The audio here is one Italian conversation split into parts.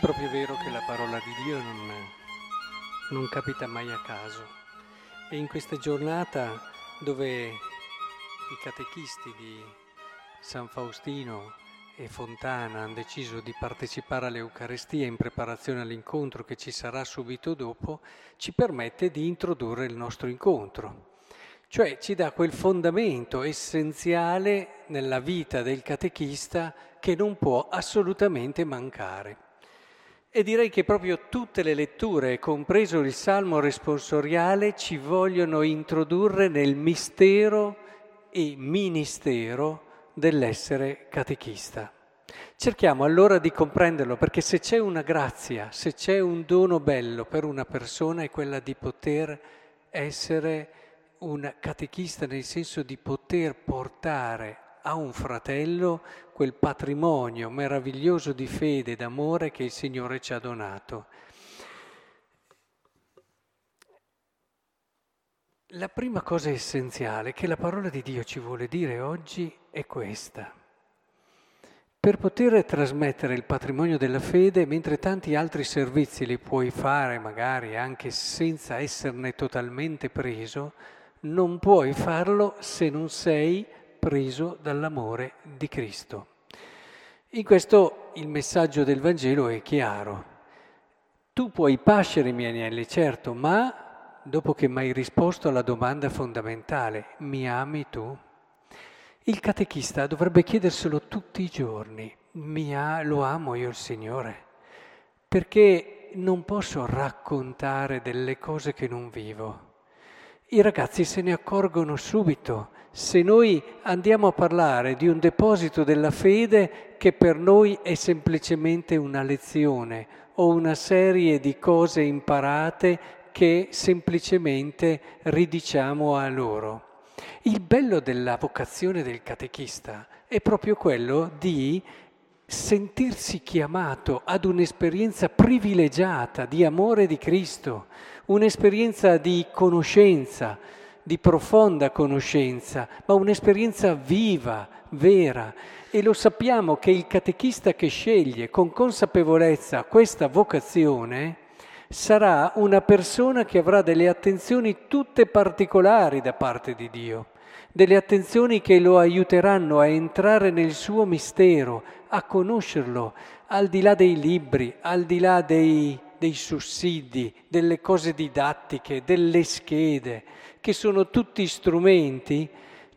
proprio vero che la parola di Dio non, non capita mai a caso. E in questa giornata dove i catechisti di San Faustino e Fontana hanno deciso di partecipare all'Eucarestia in preparazione all'incontro che ci sarà subito dopo, ci permette di introdurre il nostro incontro. Cioè ci dà quel fondamento essenziale nella vita del catechista che non può assolutamente mancare. E direi che proprio tutte le letture, compreso il Salmo responsoriale, ci vogliono introdurre nel mistero e ministero dell'essere catechista. Cerchiamo allora di comprenderlo, perché se c'è una grazia, se c'è un dono bello per una persona è quella di poter essere un catechista, nel senso di poter portare a un fratello quel patrimonio meraviglioso di fede e d'amore che il Signore ci ha donato. La prima cosa essenziale che la parola di Dio ci vuole dire oggi è questa. Per poter trasmettere il patrimonio della fede, mentre tanti altri servizi li puoi fare magari anche senza esserne totalmente preso, non puoi farlo se non sei preso dall'amore di Cristo. In questo il messaggio del Vangelo è chiaro. Tu puoi pascere i miei agnelli, certo, ma dopo che mi hai risposto alla domanda fondamentale, mi ami tu? Il catechista dovrebbe chiederselo tutti i giorni, ha, lo amo io il Signore, perché non posso raccontare delle cose che non vivo. I ragazzi se ne accorgono subito se noi andiamo a parlare di un deposito della fede che per noi è semplicemente una lezione o una serie di cose imparate che semplicemente ridiciamo a loro. Il bello della vocazione del catechista è proprio quello di sentirsi chiamato ad un'esperienza privilegiata di amore di Cristo, un'esperienza di conoscenza, di profonda conoscenza, ma un'esperienza viva, vera. E lo sappiamo che il catechista che sceglie con consapevolezza questa vocazione sarà una persona che avrà delle attenzioni tutte particolari da parte di Dio, delle attenzioni che lo aiuteranno a entrare nel suo mistero, a conoscerlo, al di là dei libri, al di là dei, dei sussidi, delle cose didattiche, delle schede, che sono tutti strumenti,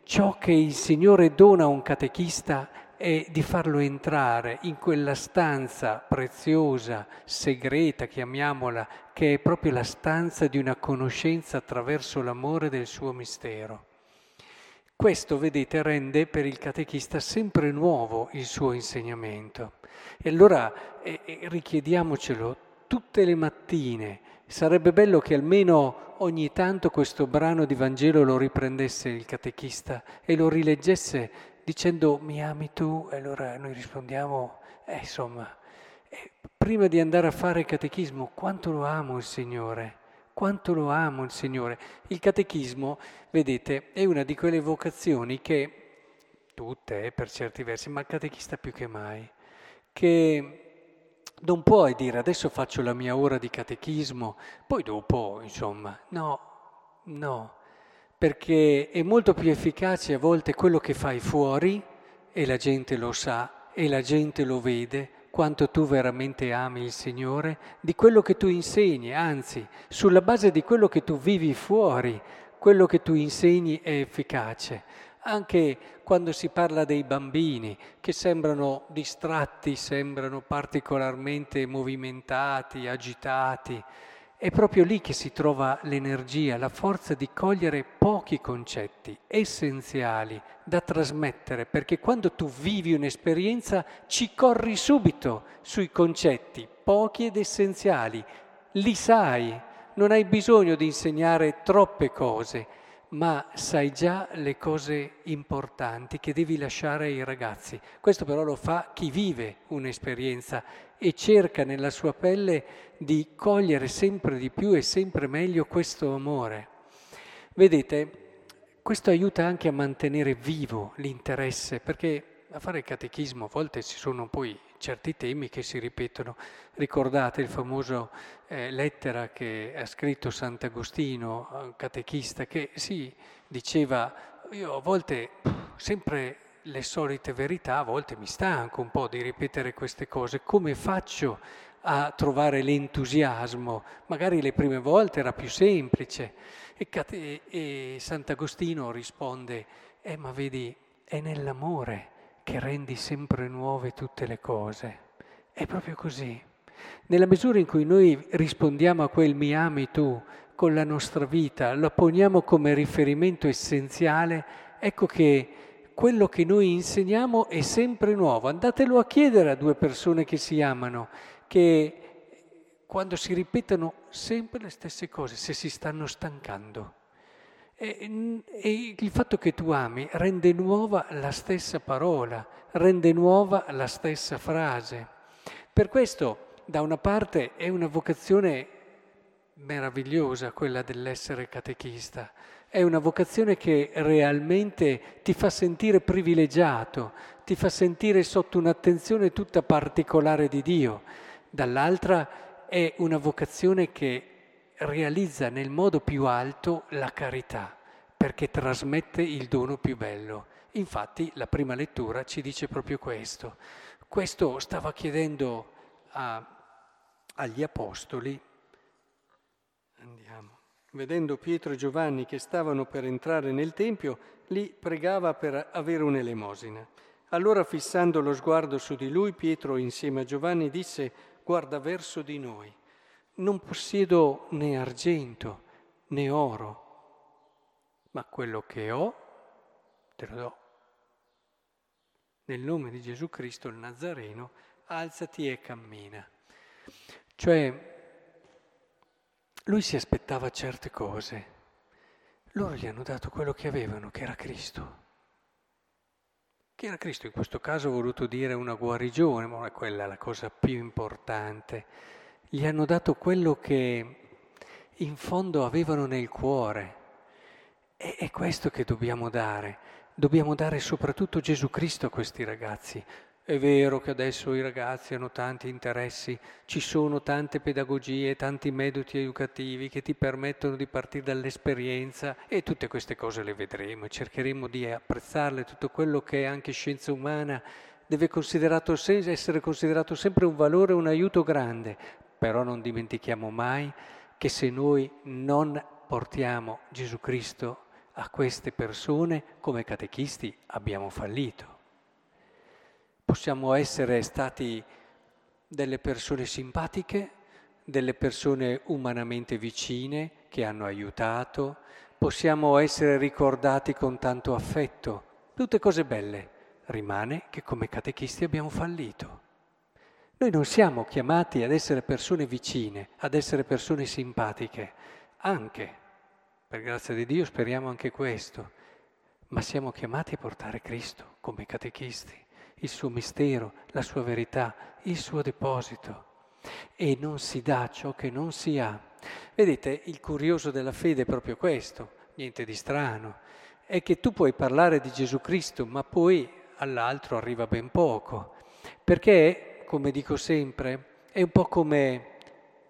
ciò che il Signore dona a un catechista è di farlo entrare in quella stanza preziosa, segreta, chiamiamola, che è proprio la stanza di una conoscenza attraverso l'amore del suo mistero. Questo, vedete, rende per il catechista sempre nuovo il suo insegnamento. E allora eh, richiediamocelo tutte le mattine. Sarebbe bello che almeno ogni tanto questo brano di Vangelo lo riprendesse il catechista e lo rileggesse dicendo mi ami tu? E allora noi rispondiamo, eh, insomma, eh, prima di andare a fare catechismo, quanto lo amo il Signore? Quanto lo amo il Signore. Il catechismo, vedete, è una di quelle vocazioni che, tutte eh, per certi versi, ma il catechista più che mai, che non puoi dire adesso faccio la mia ora di catechismo, poi dopo, insomma, no, no, perché è molto più efficace a volte quello che fai fuori e la gente lo sa e la gente lo vede quanto tu veramente ami il Signore, di quello che tu insegni, anzi, sulla base di quello che tu vivi fuori, quello che tu insegni è efficace. Anche quando si parla dei bambini che sembrano distratti, sembrano particolarmente movimentati, agitati, è proprio lì che si trova l'energia, la forza di cogliere pochi concetti essenziali da trasmettere, perché quando tu vivi un'esperienza ci corri subito sui concetti, pochi ed essenziali, li sai, non hai bisogno di insegnare troppe cose, ma sai già le cose importanti che devi lasciare ai ragazzi. Questo però lo fa chi vive un'esperienza e cerca nella sua pelle di cogliere sempre di più e sempre meglio questo amore. Vedete, questo aiuta anche a mantenere vivo l'interesse, perché a fare il catechismo a volte ci sono poi certi temi che si ripetono. Ricordate il famoso eh, lettera che ha scritto Sant'Agostino, catechista, che sì, diceva, io a volte sempre le solite verità, a volte mi stanco un po' di ripetere queste cose, come faccio a trovare l'entusiasmo? Magari le prime volte era più semplice. E, e, e Sant'Agostino risponde, eh ma vedi, è nell'amore che rendi sempre nuove tutte le cose. È proprio così. Nella misura in cui noi rispondiamo a quel mi ami tu con la nostra vita, lo poniamo come riferimento essenziale, ecco che quello che noi insegniamo è sempre nuovo. Andatelo a chiedere a due persone che si amano, che quando si ripetono sempre le stesse cose, se si stanno stancando. E, e, il fatto che tu ami rende nuova la stessa parola, rende nuova la stessa frase. Per questo, da una parte, è una vocazione meravigliosa quella dell'essere catechista, è una vocazione che realmente ti fa sentire privilegiato, ti fa sentire sotto un'attenzione tutta particolare di Dio. Dall'altra è una vocazione che realizza nel modo più alto la carità, perché trasmette il dono più bello. Infatti la prima lettura ci dice proprio questo. Questo stava chiedendo a, agli apostoli vedendo Pietro e Giovanni che stavano per entrare nel Tempio, li pregava per avere un'elemosina. Allora fissando lo sguardo su di lui, Pietro insieme a Giovanni disse, guarda verso di noi, non possiedo né argento né oro, ma quello che ho te lo do. Nel nome di Gesù Cristo il Nazareno, alzati e cammina. Cioè, lui si aspettava certe cose, loro gli hanno dato quello che avevano, che era Cristo. Che era Cristo, in questo caso ho voluto dire una guarigione, ma non è quella la cosa più importante. Gli hanno dato quello che in fondo avevano nel cuore. E è questo che dobbiamo dare. Dobbiamo dare soprattutto Gesù Cristo a questi ragazzi, è vero che adesso i ragazzi hanno tanti interessi, ci sono tante pedagogie, tanti metodi educativi che ti permettono di partire dall'esperienza e tutte queste cose le vedremo e cercheremo di apprezzarle. Tutto quello che è anche scienza umana deve considerato, essere considerato sempre un valore, un aiuto grande, però non dimentichiamo mai che se noi non portiamo Gesù Cristo a queste persone come catechisti abbiamo fallito. Possiamo essere stati delle persone simpatiche, delle persone umanamente vicine che hanno aiutato, possiamo essere ricordati con tanto affetto, tutte cose belle. Rimane che come catechisti abbiamo fallito. Noi non siamo chiamati ad essere persone vicine, ad essere persone simpatiche, anche, per grazia di Dio speriamo anche questo, ma siamo chiamati a portare Cristo come catechisti il suo mistero, la sua verità, il suo deposito. E non si dà ciò che non si ha. Vedete, il curioso della fede è proprio questo, niente di strano, è che tu puoi parlare di Gesù Cristo, ma poi all'altro arriva ben poco. Perché, come dico sempre, è un po' come,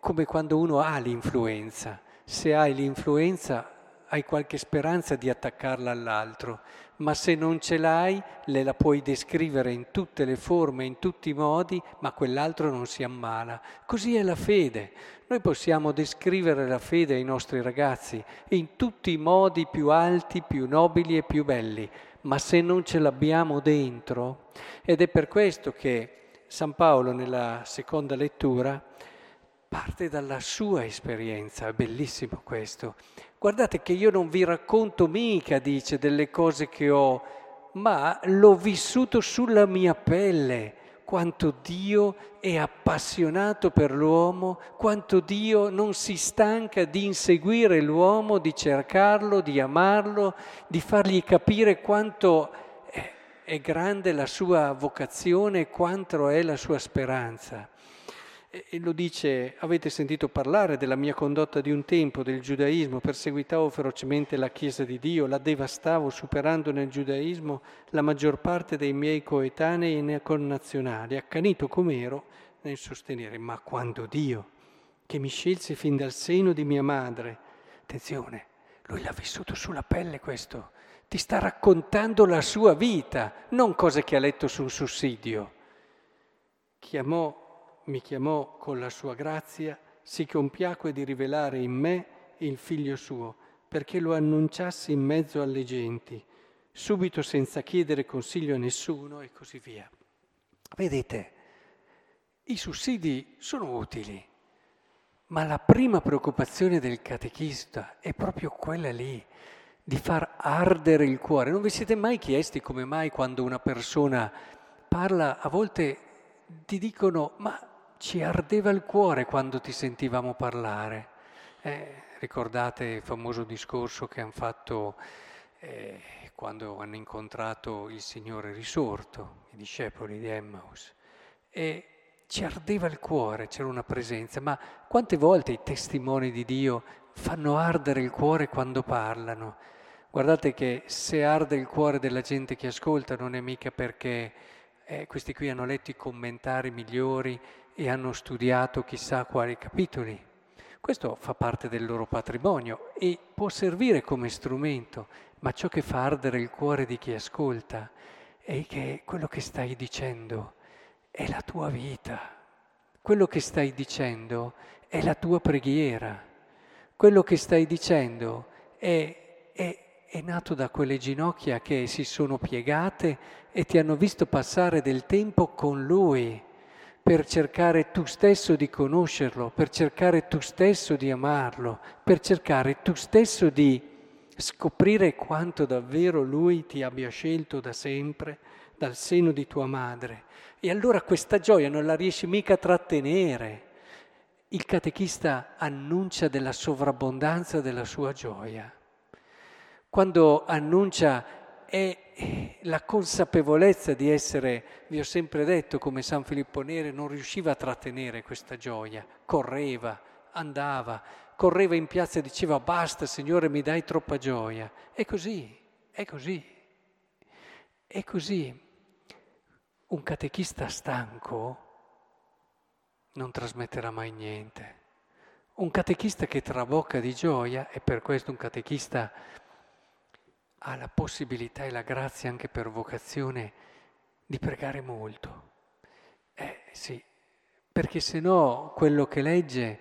come quando uno ha l'influenza. Se hai l'influenza hai qualche speranza di attaccarla all'altro, ma se non ce l'hai, le la puoi descrivere in tutte le forme, in tutti i modi, ma quell'altro non si ammala. Così è la fede. Noi possiamo descrivere la fede ai nostri ragazzi in tutti i modi più alti, più nobili e più belli, ma se non ce l'abbiamo dentro, ed è per questo che San Paolo nella seconda lettura parte dalla sua esperienza, è bellissimo questo. Guardate che io non vi racconto mica, dice, delle cose che ho, ma l'ho vissuto sulla mia pelle, quanto Dio è appassionato per l'uomo, quanto Dio non si stanca di inseguire l'uomo, di cercarlo, di amarlo, di fargli capire quanto è grande la sua vocazione, quanto è la sua speranza. E lo dice, avete sentito parlare della mia condotta di un tempo, del giudaismo, perseguitavo ferocemente la Chiesa di Dio, la devastavo superando nel giudaismo la maggior parte dei miei coetanei e connazionali, accanito com'ero nel sostenere, ma quando Dio, che mi scelse fin dal seno di mia madre, attenzione, lui l'ha vissuto sulla pelle questo, ti sta raccontando la sua vita, non cose che ha letto su un sussidio. Chiamò mi chiamò con la sua grazia, si compiacque di rivelare in me il figlio suo, perché lo annunciassi in mezzo alle genti, subito senza chiedere consiglio a nessuno e così via. Vedete, i sussidi sono utili, ma la prima preoccupazione del catechista è proprio quella lì, di far ardere il cuore. Non vi siete mai chiesti come mai quando una persona parla, a volte ti dicono, ma ci ardeva il cuore quando ti sentivamo parlare. Eh, ricordate il famoso discorso che hanno fatto eh, quando hanno incontrato il Signore risorto, i discepoli di Emmaus. E ci ardeva il cuore, c'era una presenza, ma quante volte i testimoni di Dio fanno ardere il cuore quando parlano? Guardate che se arde il cuore della gente che ascolta non è mica perché eh, questi qui hanno letto i commentari migliori e hanno studiato chissà quali capitoli. Questo fa parte del loro patrimonio e può servire come strumento, ma ciò che fa ardere il cuore di chi ascolta è che quello che stai dicendo è la tua vita, quello che stai dicendo è la tua preghiera, quello che stai dicendo è, è, è nato da quelle ginocchia che si sono piegate e ti hanno visto passare del tempo con Lui per cercare tu stesso di conoscerlo, per cercare tu stesso di amarlo, per cercare tu stesso di scoprire quanto davvero Lui ti abbia scelto da sempre dal seno di tua madre. E allora questa gioia non la riesci mica a trattenere. Il catechista annuncia della sovrabbondanza della sua gioia. Quando annuncia è la consapevolezza di essere, vi ho sempre detto come San Filippo Nere non riusciva a trattenere questa gioia, correva, andava, correva in piazza e diceva basta Signore mi dai troppa gioia. È così, è così, è così. Un catechista stanco non trasmetterà mai niente. Un catechista che trabocca di gioia, e per questo un catechista ha la possibilità e la grazia anche per vocazione di pregare molto. Eh sì, perché se no quello che legge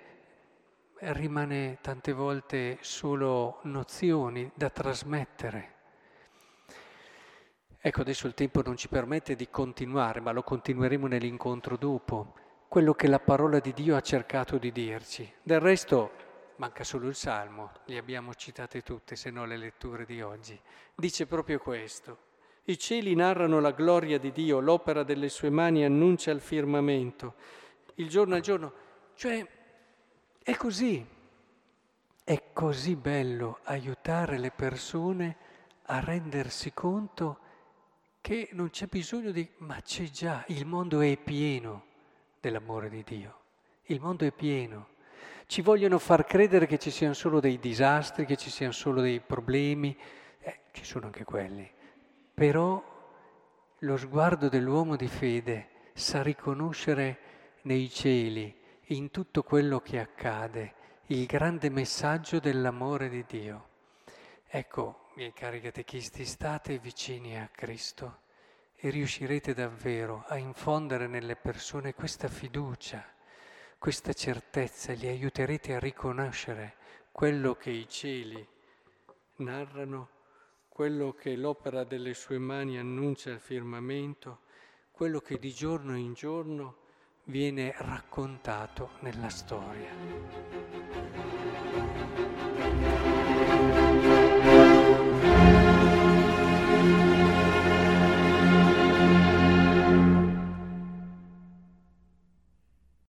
rimane tante volte solo nozioni da trasmettere. Ecco, adesso il tempo non ci permette di continuare, ma lo continueremo nell'incontro dopo, quello che la parola di Dio ha cercato di dirci. Del resto manca solo il Salmo, li abbiamo citate tutte, se no le letture di oggi. Dice proprio questo. I cieli narrano la gloria di Dio, l'opera delle sue mani annuncia il firmamento. Il giorno al giorno, cioè è così. È così bello aiutare le persone a rendersi conto che non c'è bisogno di... ma c'è già, il mondo è pieno dell'amore di Dio. Il mondo è pieno. Ci vogliono far credere che ci siano solo dei disastri, che ci siano solo dei problemi, eh, ci sono anche quelli. Però lo sguardo dell'uomo di fede sa riconoscere nei cieli, in tutto quello che accade, il grande messaggio dell'amore di Dio. Ecco, miei cari catechisti, state vicini a Cristo e riuscirete davvero a infondere nelle persone questa fiducia questa certezza li aiuterete a riconoscere quello che i cieli narrano, quello che l'opera delle sue mani annuncia al firmamento, quello che di giorno in giorno viene raccontato nella storia.